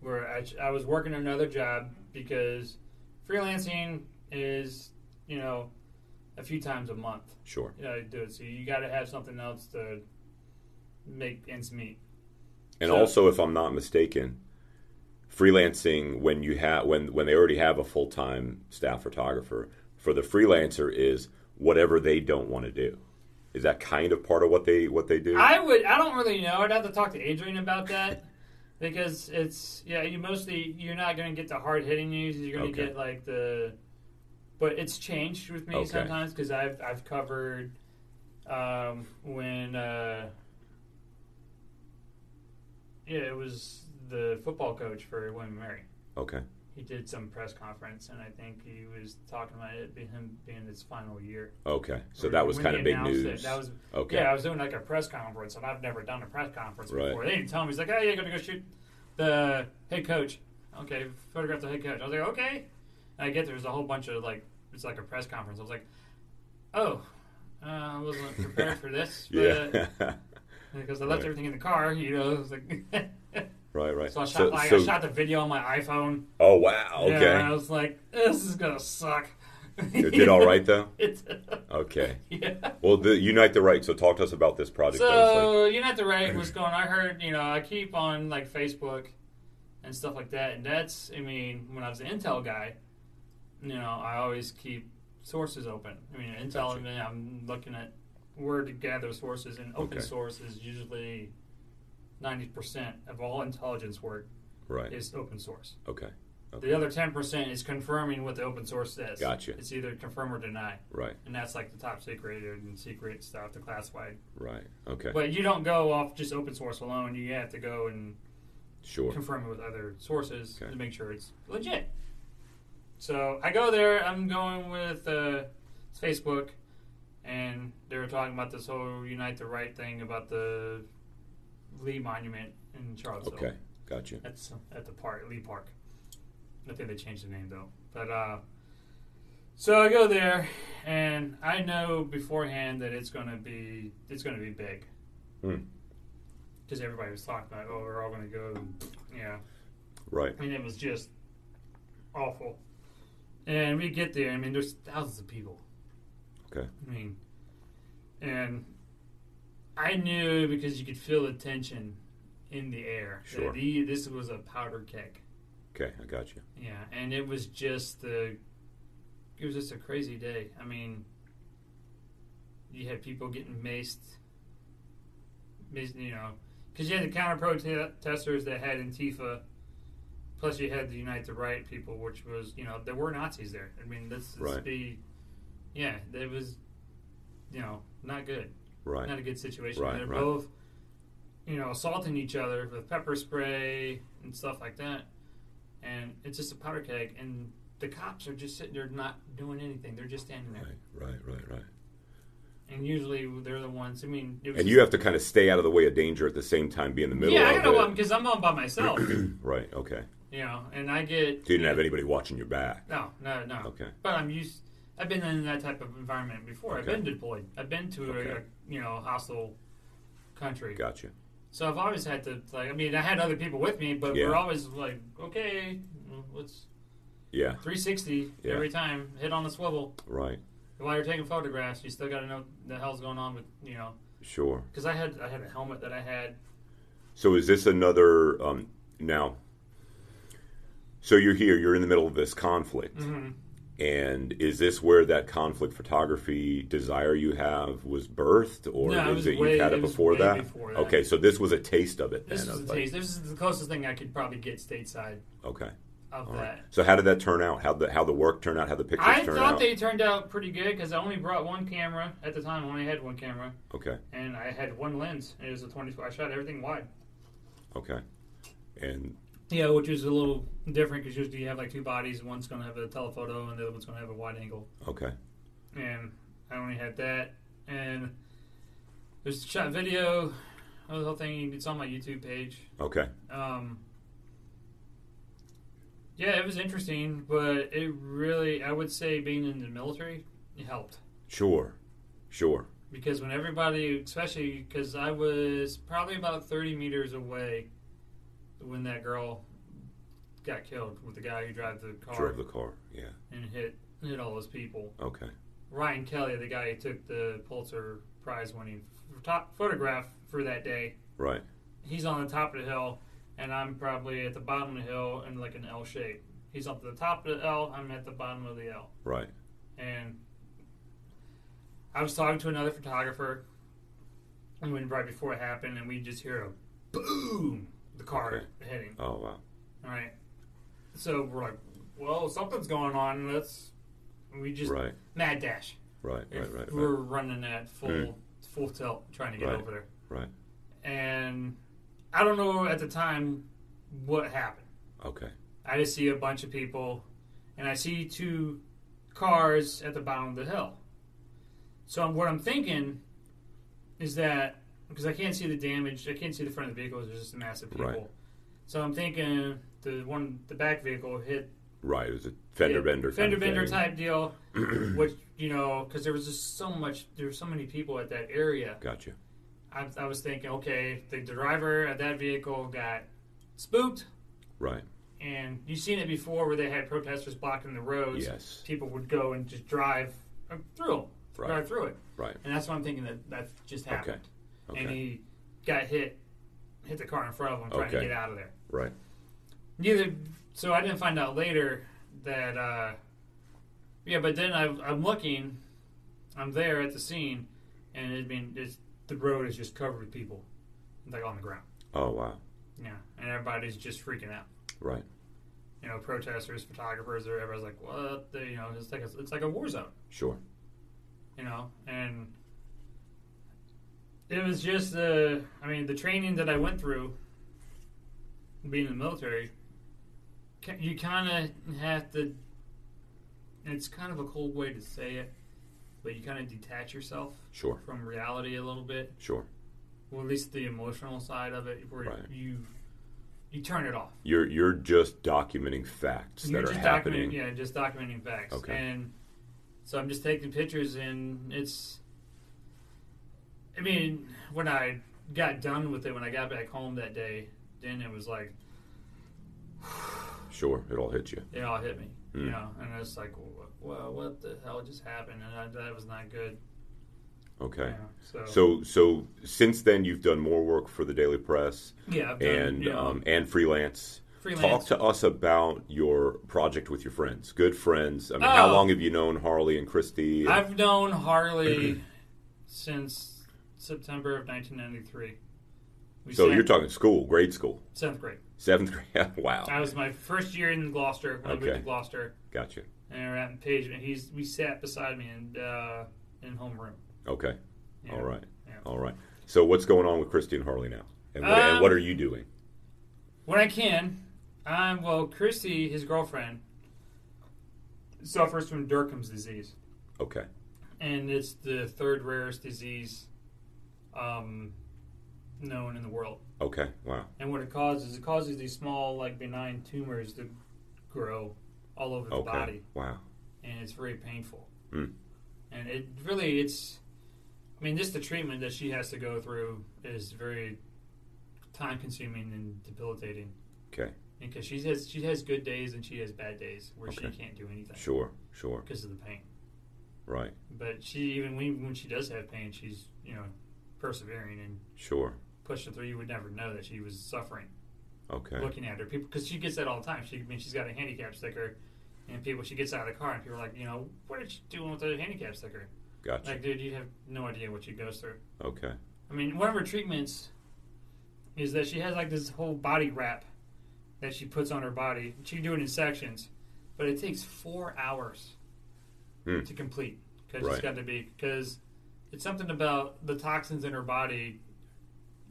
Speaker 2: where I, I was working another job because freelancing is you know a few times a month.
Speaker 1: Sure.
Speaker 2: Yeah, you know, do it. So you got to have something else to make ends meet.
Speaker 1: And
Speaker 2: So-
Speaker 1: also, if I'm not mistaken, freelancing when you have when when they already have a full time staff photographer for the freelancer is whatever they don't want to do. Is that kind of part of what they what they do?
Speaker 2: I would. I don't really know. I'd have to talk to Adrin about that because it's yeah. You mostly you're not going to get the hard hitting news. You're going to
Speaker 1: Okay.
Speaker 2: get like the. But it's changed with me
Speaker 1: Okay.
Speaker 2: sometimes because I've I've covered um, when uh, yeah it was the football coach for William Mary.
Speaker 1: okay.
Speaker 2: He did some press conference and I think he was talking about it being him being his final year.
Speaker 1: Okay. So that was kind of big news.
Speaker 2: It, that was
Speaker 1: okay.
Speaker 2: yeah, I was doing like a press conference, and I've never done a press conference
Speaker 1: Right.
Speaker 2: before. They didn't tell me. He's like, "Oh, you're gonna go shoot the head coach." Okay, photograph the head coach. I was like, "Okay." I get there, there's a whole bunch of like, it's like a press conference. I was like, "Oh, uh, I wasn't prepared for this."
Speaker 1: yeah.
Speaker 2: because I left
Speaker 1: Right.
Speaker 2: everything in the car. You know, it was like,
Speaker 1: right. Right.
Speaker 2: so I shot
Speaker 1: So-
Speaker 2: like
Speaker 1: so-
Speaker 2: I shot the video on my iPhone.
Speaker 1: oh wow.
Speaker 2: Yeah, and I was like, "This is gonna suck."
Speaker 1: it did all right though.
Speaker 2: It,
Speaker 1: Okay.
Speaker 2: yeah.
Speaker 1: Well, the Unite the Right. So talk to us about this project. was like-
Speaker 2: So you the right was going. I heard, you know, I keep on like Facebook and stuff like that, and that's. I mean, when I was an Intel guy, you know, I always keep sources open. I mean, Intel.
Speaker 1: Gotcha.
Speaker 2: I'm looking at where to gather sources, and open
Speaker 1: Okay.
Speaker 2: source is usually ninety percent of all intelligence work
Speaker 1: right.
Speaker 2: is open source.
Speaker 1: Okay.
Speaker 2: The other ten percent is confirming what the open source says.
Speaker 1: Gotcha.
Speaker 2: It's either confirm or deny,
Speaker 1: Right.
Speaker 2: and that's like the top secret and secret stuff, the classified
Speaker 1: Right. Okay.
Speaker 2: but you don't go off just open source alone. You have to go and
Speaker 1: Sure.
Speaker 2: confirm it with other sources
Speaker 1: Okay.
Speaker 2: to make sure it's legit. So I go there. I'm going with uh, Facebook, and they were talking about this whole Unite the Right thing about the Lee Monument in Charlottesville.
Speaker 1: Okay. Gotcha.
Speaker 2: That's at the park, Lee Park. I think they changed the name though. But uh, so I go there, and I know beforehand that it's gonna be it's gonna be big. Because everybody was talking about, oh, we're all gonna go. Yeah,
Speaker 1: Right.
Speaker 2: I mean it was just awful. And we get there. I mean, there's thousands of people.
Speaker 1: Okay.
Speaker 2: I mean, and I knew because you could feel the tension in the air. Uh,
Speaker 1: sure.
Speaker 2: the- this was a powder keg.
Speaker 1: Okay. I got you.
Speaker 2: Yeah, and it was just the. It was just a crazy day. I mean, you had people getting maced. maced you know, because you had the counter protesters that had Antifa, plus you had the Unite the Right people, which was you know there were Nazis there. I mean, let's, let's
Speaker 1: Right.
Speaker 2: be, yeah, it was, you know, not good
Speaker 1: Right.
Speaker 2: not a good situation.
Speaker 1: Right,
Speaker 2: They're
Speaker 1: right.
Speaker 2: both, you know, assaulting each other with pepper spray and stuff like that. And it's just a powder keg, and the cops are just sitting there not doing anything. They're just standing there.
Speaker 1: Right. Right. Right. Right.
Speaker 2: And usually they're the ones. I mean, it was
Speaker 1: And you have to kind of stay out of the way of danger at the same time, be in the middle
Speaker 2: yeah, I gotta because I'm on by myself,
Speaker 1: right. Okay.
Speaker 2: You know, and I get.
Speaker 1: So you didn't have anybody watching your back.
Speaker 2: No, no, no.
Speaker 1: Okay.
Speaker 2: But I'm used. I've been in that type of environment before.
Speaker 1: Okay.
Speaker 2: I've been deployed. I've been to
Speaker 1: Okay.
Speaker 2: a, a you know hostile country.
Speaker 1: Gotcha.
Speaker 2: So I've always had to like. I mean, I had other people with me, but
Speaker 1: Yeah.
Speaker 2: we're always like, okay, let's
Speaker 1: Yeah.
Speaker 2: 360
Speaker 1: Yeah.
Speaker 2: every time, hit on the swivel.
Speaker 1: Right.
Speaker 2: while you're taking photographs, you still got to know what the hell's going on with you know.
Speaker 1: Sure.
Speaker 2: Because I had I had a helmet that I had.
Speaker 1: So is this another um, now? So you're here. You're in the middle of this conflict,
Speaker 2: Mm-hmm.
Speaker 1: and is this where that conflict photography desire you have was birthed, or
Speaker 2: No, it
Speaker 1: is
Speaker 2: was
Speaker 1: it
Speaker 2: way-
Speaker 1: you've had
Speaker 2: it
Speaker 1: it before that?
Speaker 2: before that.
Speaker 1: Okay, so this was a taste of it.
Speaker 2: This
Speaker 1: then,
Speaker 2: is
Speaker 1: of
Speaker 2: the
Speaker 1: like-
Speaker 2: taste. This is the closest thing I could probably get stateside
Speaker 1: Okay.
Speaker 2: of
Speaker 1: All
Speaker 2: that.
Speaker 1: right. So how did that turn out? How the how the work turned out? How the pictures
Speaker 2: I
Speaker 1: turned out?
Speaker 2: I thought they turned out pretty good because I only brought one camera at the time. I only had one camera,
Speaker 1: Okay.
Speaker 2: and I had one lens. It was a 24. I shot everything wide.
Speaker 1: Okay. And
Speaker 2: Yeah, which is a little different because usually you have like two bodies. One's going to have a telephoto, and the other one's going to have a wide angle.
Speaker 1: okay.
Speaker 2: And I only had that, and there's shot video. of The whole thing. It's on my YouTube page.
Speaker 1: Okay.
Speaker 2: Um, yeah, it was interesting, but it really, I would say, being in the military, it helped.
Speaker 1: Sure. Sure.
Speaker 2: because when everybody, especially because I was probably about 30 meters away when that girl got killed with the guy who drove the car
Speaker 1: Drove the car. Yeah.
Speaker 2: and hit hit all those people.
Speaker 1: Okay.
Speaker 2: Ryan Kelly, the guy who took the Pulitzer Prize winning top photograph for that day,
Speaker 1: Right.
Speaker 2: he's on the top of the hill, and I'm probably at the bottom of the hill in like an L shape. He's up at the top of the L, I'm at the bottom of the L.
Speaker 1: Right.
Speaker 2: and I was talking to another photographer, and when right before it happened, and we just hear a boom, the car
Speaker 1: Okay.
Speaker 2: hitting.
Speaker 1: Oh wow.
Speaker 2: All right, so we're like, well, something's going on. Let's we just
Speaker 1: Right.
Speaker 2: mad dash.
Speaker 1: Right.
Speaker 2: If
Speaker 1: Right. Right.
Speaker 2: we're
Speaker 1: Right.
Speaker 2: running at full
Speaker 1: Mm.
Speaker 2: full tilt trying to get
Speaker 1: Right.
Speaker 2: over there,
Speaker 1: Right.
Speaker 2: and I don't know at the time what happened.
Speaker 1: Okay.
Speaker 2: I just see a bunch of people, and I see two cars at the bottom of the hill. So I'm, what I'm thinking is that because I can't see the damage, I can't see the front of the vehicle. There's just a massive people.
Speaker 1: Right.
Speaker 2: So I'm thinking the one, the back vehicle hit
Speaker 1: Right. It was a fender
Speaker 2: yeah,
Speaker 1: bender.
Speaker 2: fender bender
Speaker 1: thing.
Speaker 2: type deal. which you know, because there was just so much, there were so many people at that area.
Speaker 1: Gotcha.
Speaker 2: I, I was thinking, okay, the driver of that vehicle got spooked.
Speaker 1: Right.
Speaker 2: And you've seen it before where they had protesters blocking the roads.
Speaker 1: Yes.
Speaker 2: People would go and just drive uh, through 'em,
Speaker 1: Right.
Speaker 2: drive through it.
Speaker 1: Right.
Speaker 2: And that's what I'm thinking that that just happened.
Speaker 1: Okay.
Speaker 2: And he got hit, hit the car in front of him trying to get out of there.
Speaker 1: Right.
Speaker 2: Neither. So I didn't find out later that. Uh, yeah, but then I, I'm looking. I'm there at the scene, and it mean it's the road is just covered with people, like on the ground.
Speaker 1: Oh wow.
Speaker 2: Yeah, and everybody's just freaking out.
Speaker 1: Right.
Speaker 2: you know, protesters, photographers, or everybody's like, what? The, you know, it's like a, it's like a war zone,
Speaker 1: Sure.
Speaker 2: you know, and it was just the, I mean, the training that I went through, being in the military, you kind of have to. It's kind of a cold way to say it, but you kind of detach yourself
Speaker 1: Sure.
Speaker 2: from reality a little bit.
Speaker 1: Sure.
Speaker 2: Well, at least the emotional side of it, where
Speaker 1: Right.
Speaker 2: you you turn it off.
Speaker 1: You're you're just documenting facts
Speaker 2: You're
Speaker 1: that are happening.
Speaker 2: yeah, just documenting facts.
Speaker 1: Okay.
Speaker 2: And so I'm just taking pictures, and it's. I mean, when I got done with it, when I got back home that day, then it was like
Speaker 1: Sure. It all hit you.
Speaker 2: it all hit me, you
Speaker 1: Mm.
Speaker 2: know, and it's like, well, what the hell just happened? And I, that was not good.
Speaker 1: Okay.
Speaker 2: know, so,
Speaker 1: So so since then you've done more work for the Daily Press
Speaker 2: yeah, done,
Speaker 1: and um, and freelance.
Speaker 2: freelance.
Speaker 1: Talk to us about your project with your friends, good friends. I mean, how
Speaker 2: Oh.
Speaker 1: long have you known Harley and Christy?
Speaker 2: I've known Harley since September of 1993. We
Speaker 1: so you're talking school, grade school,
Speaker 2: seventh grade.
Speaker 1: seventh grade. wow,
Speaker 2: That was my first year in Gloucester. When I moved
Speaker 1: Okay.
Speaker 2: to Gloucester,
Speaker 1: gotcha.
Speaker 2: and we we're at Page, and he's we sat beside me in uh, in homeroom.
Speaker 1: Okay,
Speaker 2: Yeah.
Speaker 1: all right,
Speaker 2: Yeah.
Speaker 1: all right. So what's going on with Christy and Harley now, and what, and
Speaker 2: Um,
Speaker 1: what are you doing?
Speaker 2: When I can, I'm well. Christy, his girlfriend, suffers from Dercum's disease,
Speaker 1: Okay,
Speaker 2: and it's the third rarest disease um, known in the world.
Speaker 1: okay, wow,
Speaker 2: And what it causes, it causes these small, like benign tumors to grow all over the
Speaker 1: okay,
Speaker 2: body.
Speaker 1: wow,
Speaker 2: and it's very painful.
Speaker 1: Mm.
Speaker 2: And it really, it's, I mean, just the treatment that she has to go through is very time consuming and debilitating.
Speaker 1: okay,
Speaker 2: Because she has she has good days and she has bad days where
Speaker 1: Okay.
Speaker 2: she can't do anything
Speaker 1: sure, sure,
Speaker 2: because of the pain.
Speaker 1: Right.
Speaker 2: But she even when, when she does have pain, she's you know persevering and
Speaker 1: Sure.
Speaker 2: pushing through. You would never know that she was suffering
Speaker 1: Okay.
Speaker 2: looking at her. People because she gets that all the time. She I mean she's got a handicap sticker, and people she gets out of the car and people are like, you know, what is she doing with the handicap sticker?
Speaker 1: Gotcha.
Speaker 2: Like, dude, you have no idea what she goes through.
Speaker 1: Okay.
Speaker 2: I mean, one of her treatments is that she has like this whole body wrap that she puts on her body. She can do it in sections, but it takes four hours
Speaker 1: Hmm.
Speaker 2: to complete because
Speaker 1: Right.
Speaker 2: it's got to be because it's something about the toxins in her body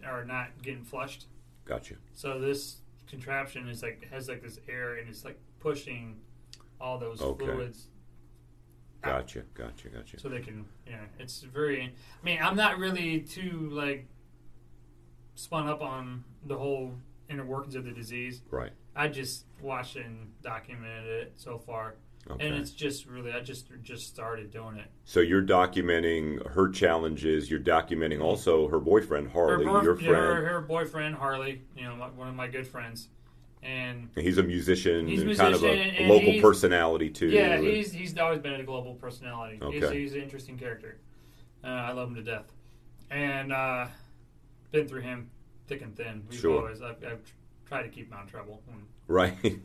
Speaker 2: are not getting flushed.
Speaker 1: Gotcha.
Speaker 2: So this contraption is like has like this air and it's like pushing all those
Speaker 1: Okay.
Speaker 2: fluids
Speaker 1: Gotcha. Gotcha. Gotcha.
Speaker 2: so they can yeah it's very i mean i'm not really too like spun up on the whole inner workings of the disease
Speaker 1: Right.
Speaker 2: i just watched and documented it so far
Speaker 1: Okay.
Speaker 2: and it's just really i just just started doing it
Speaker 1: so you're documenting her challenges. You're documenting also her boyfriend Harley,
Speaker 2: her,
Speaker 1: your friend.
Speaker 2: her, her boyfriend harley you know my, one of my good friends and
Speaker 1: He's a musician
Speaker 2: He's a
Speaker 1: and kind of a,
Speaker 2: musician,
Speaker 1: a
Speaker 2: and
Speaker 1: local personality too.
Speaker 2: yeah
Speaker 1: and-
Speaker 2: he's he's always been a global personality he's,
Speaker 1: Okay.
Speaker 2: he's an interesting character uh, i love him to death and uh been through him thick and thin we've
Speaker 1: Sure.
Speaker 2: always i've, I've tried to keep him out of trouble
Speaker 1: right.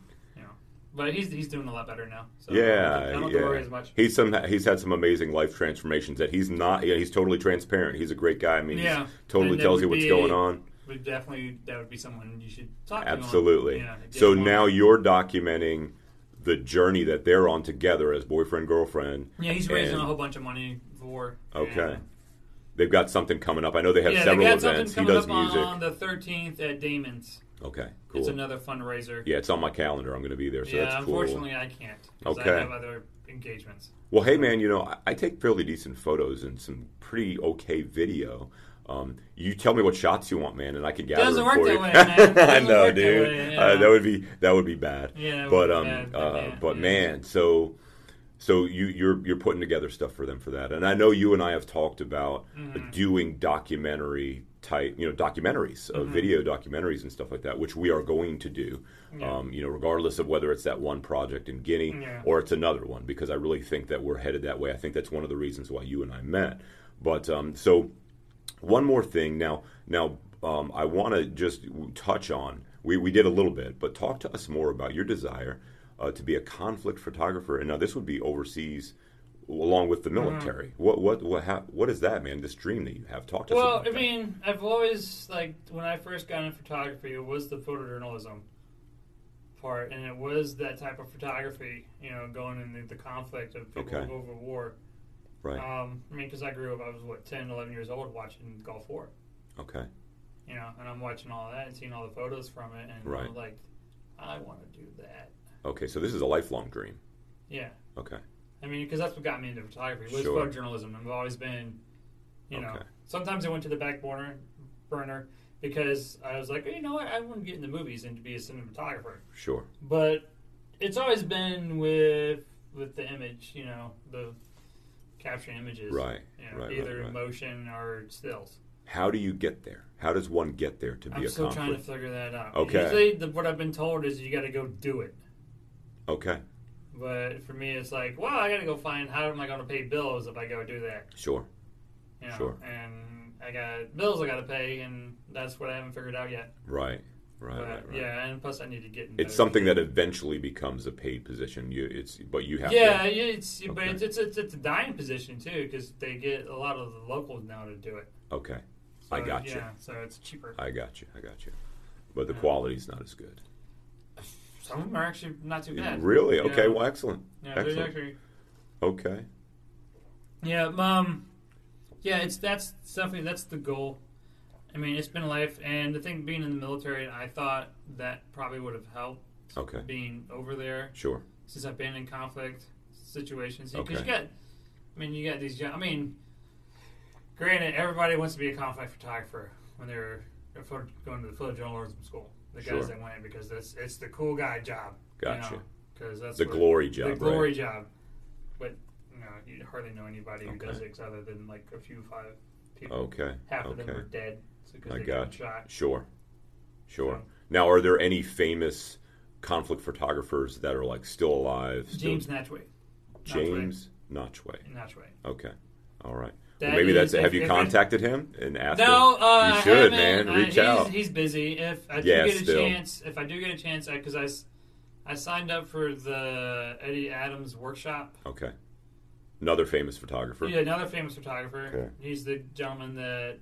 Speaker 2: but he's he's doing a lot better now so
Speaker 1: yeah,
Speaker 2: i don't, I don't have worry
Speaker 1: yeah.
Speaker 2: as much
Speaker 1: He's some. He's had some amazing life transformations. That he's not. Yeah, he's totally transparent. He's a great guy. I mean, he
Speaker 2: Yeah.
Speaker 1: totally tells you what's
Speaker 2: be-
Speaker 1: going on.
Speaker 2: but definitely that would be someone you should talk to
Speaker 1: Absolutely.
Speaker 2: yeah,
Speaker 1: so now you're documenting the journey that they're on together as boyfriend girlfriend.
Speaker 2: yeah he's raising
Speaker 1: and-
Speaker 2: a whole bunch of money for
Speaker 1: Okay. They've got something coming up. I know they have
Speaker 2: yeah,
Speaker 1: several
Speaker 2: they
Speaker 1: events. He does music.
Speaker 2: on the 13th at Damon's.
Speaker 1: Okay, cool.
Speaker 2: It's another fundraiser.
Speaker 1: yeah, it's on my calendar. I'm going to be there, so
Speaker 2: yeah,
Speaker 1: that's cool.
Speaker 2: unfortunately, I can't
Speaker 1: Okay.
Speaker 2: I have other engagements.
Speaker 1: Well, hey man, you know I, I take fairly decent photos and some pretty okay video. Um, you tell me what shots you want, man, and I can gather
Speaker 2: Doesn't
Speaker 1: them
Speaker 2: work
Speaker 1: for
Speaker 2: that
Speaker 1: you.
Speaker 2: way, man.
Speaker 1: I
Speaker 2: Doesn't
Speaker 1: know,
Speaker 2: work that
Speaker 1: dude.
Speaker 2: way,
Speaker 1: uh, that would be that would be bad.
Speaker 2: Yeah, it
Speaker 1: but
Speaker 2: would be
Speaker 1: um,
Speaker 2: bad, but
Speaker 1: uh,
Speaker 2: yeah,
Speaker 1: but
Speaker 2: yeah.
Speaker 1: man, so so you you're you're putting together stuff for them for that, and I know you and I have talked about
Speaker 2: Mm-hmm.
Speaker 1: doing documentary type, you know, documentaries, uh,
Speaker 2: Mm-hmm.
Speaker 1: video documentaries and stuff like that, which we are going to do.
Speaker 2: Yeah.
Speaker 1: Um, you know, regardless of whether it's that one project in Guinea
Speaker 2: Yeah.
Speaker 1: or it's another one, because I really think that we're headed that way. I think that's one of the reasons why you and I met. But um, so one more thing now. Now um, I want to just touch on. We we did a little bit, but talk to us more about your desire uh, to be a conflict photographer. And now this would be overseas, along with the
Speaker 2: Mm-hmm.
Speaker 1: military. What what what ha- what is that, man? This dream that you have. Talk to us.
Speaker 2: Well,
Speaker 1: about
Speaker 2: I
Speaker 1: that.
Speaker 2: mean, I've always like when I first got into photography, it was the photojournalism part, and it was that type of photography. You know, going into the conflict of people
Speaker 1: Okay.
Speaker 2: over war.
Speaker 1: right?
Speaker 2: Um, I mean, because I grew up, I was what 10, 11 years old watching Gulf War.
Speaker 1: okay,
Speaker 2: You know, and I'm watching all that and seeing all the photos from it, and
Speaker 1: Right.
Speaker 2: I'm like, I want to do that.
Speaker 1: okay. So this is a lifelong dream.
Speaker 2: Yeah.
Speaker 1: Okay,
Speaker 2: I mean, because that's what got me into photography was
Speaker 1: Sure.
Speaker 2: photojournalism. I've always been, you know,
Speaker 1: Okay.
Speaker 2: sometimes I went to the back burner, burner because I was like, you know what, I want to get in the movies and to be a cinematographer.
Speaker 1: sure.
Speaker 2: But it's always been with with the image, you know, the capturing images,
Speaker 1: Right,
Speaker 2: You know,
Speaker 1: right, right,
Speaker 2: either
Speaker 1: right.
Speaker 2: motion or stills.
Speaker 1: How do you get there? How does one get there to be
Speaker 2: I'm
Speaker 1: a
Speaker 2: still
Speaker 1: conflict?
Speaker 2: trying to figure that out.
Speaker 1: Okay.
Speaker 2: Usually, the, what I've been told is you got to go do it.
Speaker 1: Okay,
Speaker 2: But for me, it's like, well, I got to go find how am I going to pay bills if I go do that.
Speaker 1: sure.
Speaker 2: You know,
Speaker 1: Sure.
Speaker 2: And I got bills I got to pay, and that's what I haven't figured out yet.
Speaker 1: Right, right,
Speaker 2: but
Speaker 1: right, right.
Speaker 2: yeah, and plus I need to get.
Speaker 1: It's something that eventually becomes a paid position. You, it's but you have
Speaker 2: Yeah,
Speaker 1: to.
Speaker 2: yeah, it's but
Speaker 1: Okay.
Speaker 2: it's, it's it's it's a dying position too because they get a lot of the locals now to do it.
Speaker 1: Okay,
Speaker 2: So,
Speaker 1: I got you.
Speaker 2: Yeah, so it's cheaper.
Speaker 1: I got you. I got you. But the
Speaker 2: Yeah.
Speaker 1: quality's not as good.
Speaker 2: Some of them are actually not too bad.
Speaker 1: Really? Okay. Well, excellent.
Speaker 2: Yeah, there's
Speaker 1: excellent.
Speaker 2: actually.
Speaker 1: Okay.
Speaker 2: Yeah, um, yeah, it's that's definitely that's the goal. I mean, it's been life, and the thing being in the military, I thought that probably would have helped
Speaker 1: Okay.
Speaker 2: being over there
Speaker 1: Sure.
Speaker 2: since I've been in conflict situations. Because
Speaker 1: Okay.
Speaker 2: you got, I mean, you got these. I mean, granted, everybody wants to be a conflict photographer when they're, they're going to the photojournalism school. The
Speaker 1: Sure.
Speaker 2: guys that went in because it's it's the cool guy job.
Speaker 1: Gotcha.
Speaker 2: Because that's
Speaker 1: The glory job.
Speaker 2: the glory
Speaker 1: right?
Speaker 2: job. But you know, you hardly know anybody who does it other than like a few five people.
Speaker 1: Okay.
Speaker 2: Half of them
Speaker 1: okay.
Speaker 2: are dead because
Speaker 1: I
Speaker 2: they
Speaker 1: got
Speaker 2: got shot.
Speaker 1: Sure. Sure.
Speaker 2: So-
Speaker 1: Now, are there any famous conflict photographers that are like still alive? Still-
Speaker 2: James Nachtwey.
Speaker 1: James Nachtwey.
Speaker 2: Nachtwey.
Speaker 1: Okay. All right.
Speaker 2: That
Speaker 1: maybe that's. Have you contacted him and asked
Speaker 2: No,
Speaker 1: him?
Speaker 2: uh, I
Speaker 1: you should, man.
Speaker 2: Uh,
Speaker 1: Reach
Speaker 2: he's,
Speaker 1: out.
Speaker 2: He's busy. If I do
Speaker 1: Yeah,
Speaker 2: get a
Speaker 1: still.
Speaker 2: chance, if I do get a chance, because I because I, I signed up for the Eddie Adams workshop.
Speaker 1: Okay. Another famous photographer.
Speaker 2: Yeah, another famous photographer.
Speaker 1: Okay.
Speaker 2: He's the gentleman that.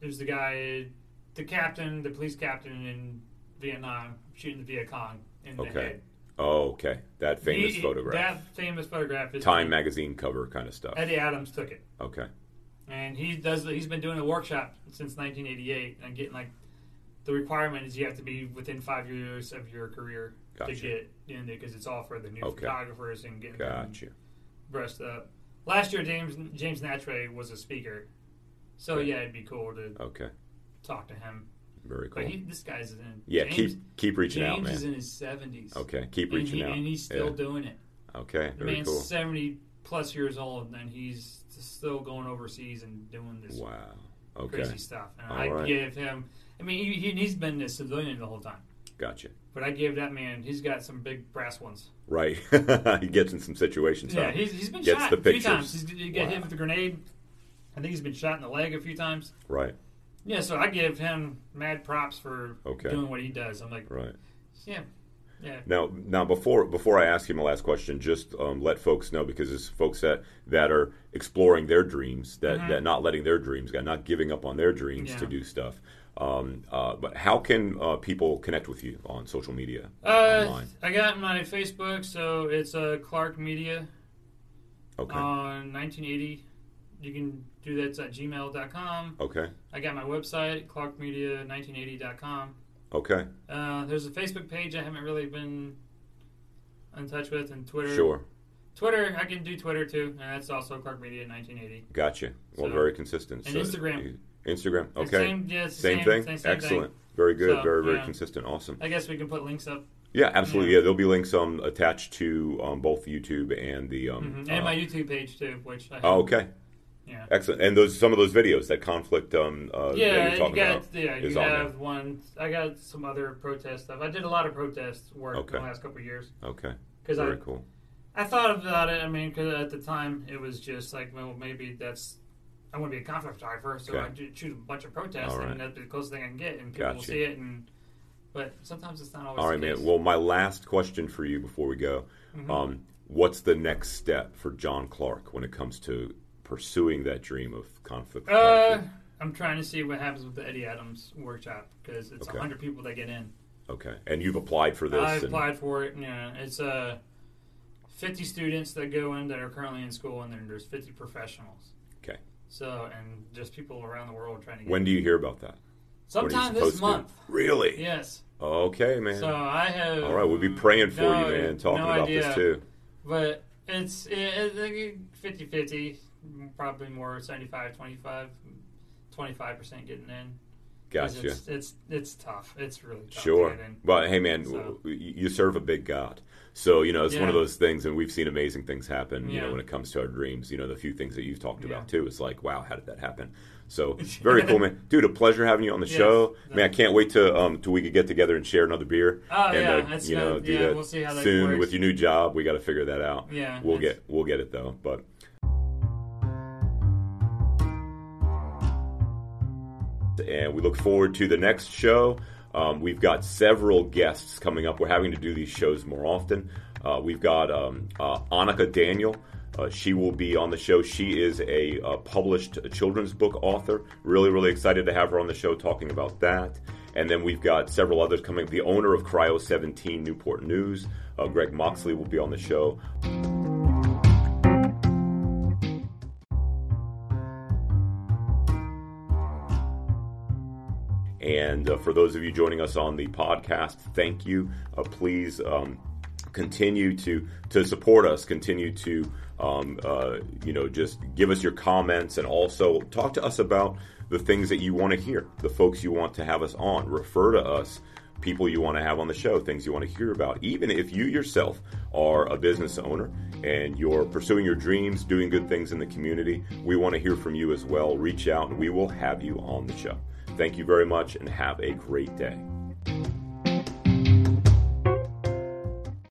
Speaker 2: There's the guy, the captain, the police captain in Vietnam shooting the Viet Cong in the
Speaker 1: Okay.
Speaker 2: head.
Speaker 1: Oh, okay. That famous
Speaker 2: He-
Speaker 1: photograph.
Speaker 2: That famous photograph is
Speaker 1: Time magazine cover kind of stuff.
Speaker 2: Eddie Adams took it.
Speaker 1: Okay.
Speaker 2: and he does. He's been doing a workshop since 1988, and getting like the requirement is you have to be within five years of your career
Speaker 1: Gotcha.
Speaker 2: to get in there because it's all for the new
Speaker 1: Okay.
Speaker 2: photographers and getting them
Speaker 1: Gotcha.
Speaker 2: breast up. Last year, James James Natray was a speaker, so yeah, it'd be cool to
Speaker 1: Okay.
Speaker 2: talk to him.
Speaker 1: Very cool.
Speaker 2: But he, this guy's in.
Speaker 1: yeah,
Speaker 2: James,
Speaker 1: keep keep reaching
Speaker 2: James
Speaker 1: out, man.
Speaker 2: is in his 70s.
Speaker 1: okay, keep reaching
Speaker 2: he,
Speaker 1: out.
Speaker 2: and he's still
Speaker 1: Yeah.
Speaker 2: doing it.
Speaker 1: Okay,
Speaker 2: The
Speaker 1: very
Speaker 2: man's
Speaker 1: cool.
Speaker 2: 70 plus years old, and he's still going overseas and doing this
Speaker 1: Wow. Okay,
Speaker 2: crazy stuff. And
Speaker 1: All
Speaker 2: I
Speaker 1: right.
Speaker 2: give him. I mean, he, he, he's been a civilian the whole time,
Speaker 1: gotcha.
Speaker 2: but I give that man. He's got some big brass ones.
Speaker 1: Right, he gets in some situations.
Speaker 2: Yeah,
Speaker 1: huh?
Speaker 2: he's, he's been
Speaker 1: Gets
Speaker 2: shot
Speaker 1: the
Speaker 2: a few times. He's, he got hit with a grenade. I think he's been shot in the leg a few times.
Speaker 1: Right,
Speaker 2: Yeah, so I give him mad props for
Speaker 1: Okay.
Speaker 2: doing what he does. I'm like,
Speaker 1: right.
Speaker 2: yeah, yeah.
Speaker 1: Now, now before before I ask you my last question, just um, let folks know because it's folks that that are exploring their dreams, that that not letting their dreams go, not giving up on their dreams
Speaker 2: Mm-hmm. Yeah.
Speaker 1: to do stuff. Um, uh, but how can uh, people connect with you on social media
Speaker 2: Uh,
Speaker 1: online?
Speaker 2: I got my Facebook, so it's uh, Clark Media
Speaker 1: Okay,
Speaker 2: on 1980. You can do that at gmail.com.
Speaker 1: okay,
Speaker 2: I got my website, clarkmedia1980.com.
Speaker 1: okay,
Speaker 2: Uh, there's a Facebook page I haven't really been in touch with, and Twitter.
Speaker 1: sure,
Speaker 2: Twitter, I can do Twitter too, and that's also Clark Media 1980.
Speaker 1: gotcha. Well,
Speaker 2: So-
Speaker 1: very consistent.
Speaker 2: and Instagram.
Speaker 1: Instagram, okay,
Speaker 2: Same, yeah,
Speaker 1: same,
Speaker 2: same,
Speaker 1: thing,
Speaker 2: Same, same
Speaker 1: excellent,
Speaker 2: Thing.
Speaker 1: very good,
Speaker 2: So,
Speaker 1: very very
Speaker 2: yeah.
Speaker 1: consistent, awesome.
Speaker 2: I guess we can put links up.
Speaker 1: Yeah, absolutely.
Speaker 2: Yeah.
Speaker 1: Yeah, there'll be links um, attached to um, both YouTube and the um,
Speaker 2: Mhm.
Speaker 1: uh,
Speaker 2: And my YouTube page too, which I have.
Speaker 1: oh, okay.
Speaker 2: Yeah.
Speaker 1: Excellent. And those some of those videos that conflict um uh, that
Speaker 2: Yeah,
Speaker 1: you're
Speaker 2: you got
Speaker 1: about
Speaker 2: yeah, you
Speaker 1: on
Speaker 2: have one. I got some other protest stuff. I did a lot of protest work
Speaker 1: Okay.
Speaker 2: the last couple of years.
Speaker 1: Okay.
Speaker 2: because I
Speaker 1: Very cool.
Speaker 2: I thought about it. I mean, because at the time it was just like, well, maybe that's I want to be a conflict photographer, so
Speaker 1: Okay.
Speaker 2: I shoot a bunch of protests,
Speaker 1: right.
Speaker 2: and that's the closest thing I can get, and people will see it. And but sometimes it's not always.
Speaker 1: All right, man. Well, my last question for you before we go.
Speaker 2: Mm-hmm.
Speaker 1: Um, what's the next step for John Clark when it comes to pursuing that dream of conflict?
Speaker 2: Uh. I'm trying to see what happens with the Eddie Adams workshop because it's
Speaker 1: Okay.
Speaker 2: 100 people that get in.
Speaker 1: okay. And you've applied for this.
Speaker 2: I applied for it. Yeah, it's uh, 50 students that go in that are currently in school, and then there's 50 professionals.
Speaker 1: Okay.
Speaker 2: So, and just people around the world trying to get.
Speaker 1: When do you hear about that?
Speaker 2: Sometime this
Speaker 1: to?
Speaker 2: month.
Speaker 1: Really?
Speaker 2: Yes.
Speaker 1: Okay, man.
Speaker 2: So I have.
Speaker 1: All right, we'll be praying for
Speaker 2: no-
Speaker 1: you, man. Talking
Speaker 2: no
Speaker 1: about
Speaker 2: idea.
Speaker 1: this too.
Speaker 2: But it's it, it, 50-50, probably more 75 25 25% getting in.
Speaker 1: Gotcha.
Speaker 2: It's, it's it's tough. It's really tough.
Speaker 1: Sure.
Speaker 2: To.
Speaker 1: But hey, man,
Speaker 2: So-
Speaker 1: you serve a big God. So, you know, it's one of those things, and we've seen amazing things happen, you know, when it comes to our dreams. You know, the few things that you've talked
Speaker 2: Yeah.
Speaker 1: about, too. It's like, wow, how did that happen? So, very cool, man. Dude, a pleasure having you on the
Speaker 2: Yes.
Speaker 1: show. Man, I can't wait to um till we could get together and share another beer.
Speaker 2: Oh,
Speaker 1: and,
Speaker 2: yeah,
Speaker 1: uh,
Speaker 2: that's
Speaker 1: you know,
Speaker 2: good.
Speaker 1: do
Speaker 2: Yeah,
Speaker 1: that
Speaker 2: we'll see how that
Speaker 1: soon
Speaker 2: works.
Speaker 1: with your new job. We got to figure that out.
Speaker 2: Yeah,
Speaker 1: We'll get we'll get it, though. But and we look forward to the next show. Um, we've got several guests coming up. We're having to do these shows more often. Uh, we've got um, uh, Annika Daniel. Uh, she will be on the show. She is a uh, published children's book author. Really, really excited to have her on the show talking about that. And then we've got several others coming. The owner of Cryo 17 Newport News, uh, Greg Moxley, will be on the show. And uh, for those of you joining us on the podcast, thank you. Uh, please um, continue to to support us. Continue to um, uh, you know just give us your comments and also talk to us about the things that you want to hear, the folks you want to have us on. Refer to us. People you want to have on the show, things you want to hear about. Even if you yourself are a business owner and you're pursuing your dreams, doing good things in the community, we want to hear from you as well. Reach out and we will have you on the show. Thank you very much and have a great day.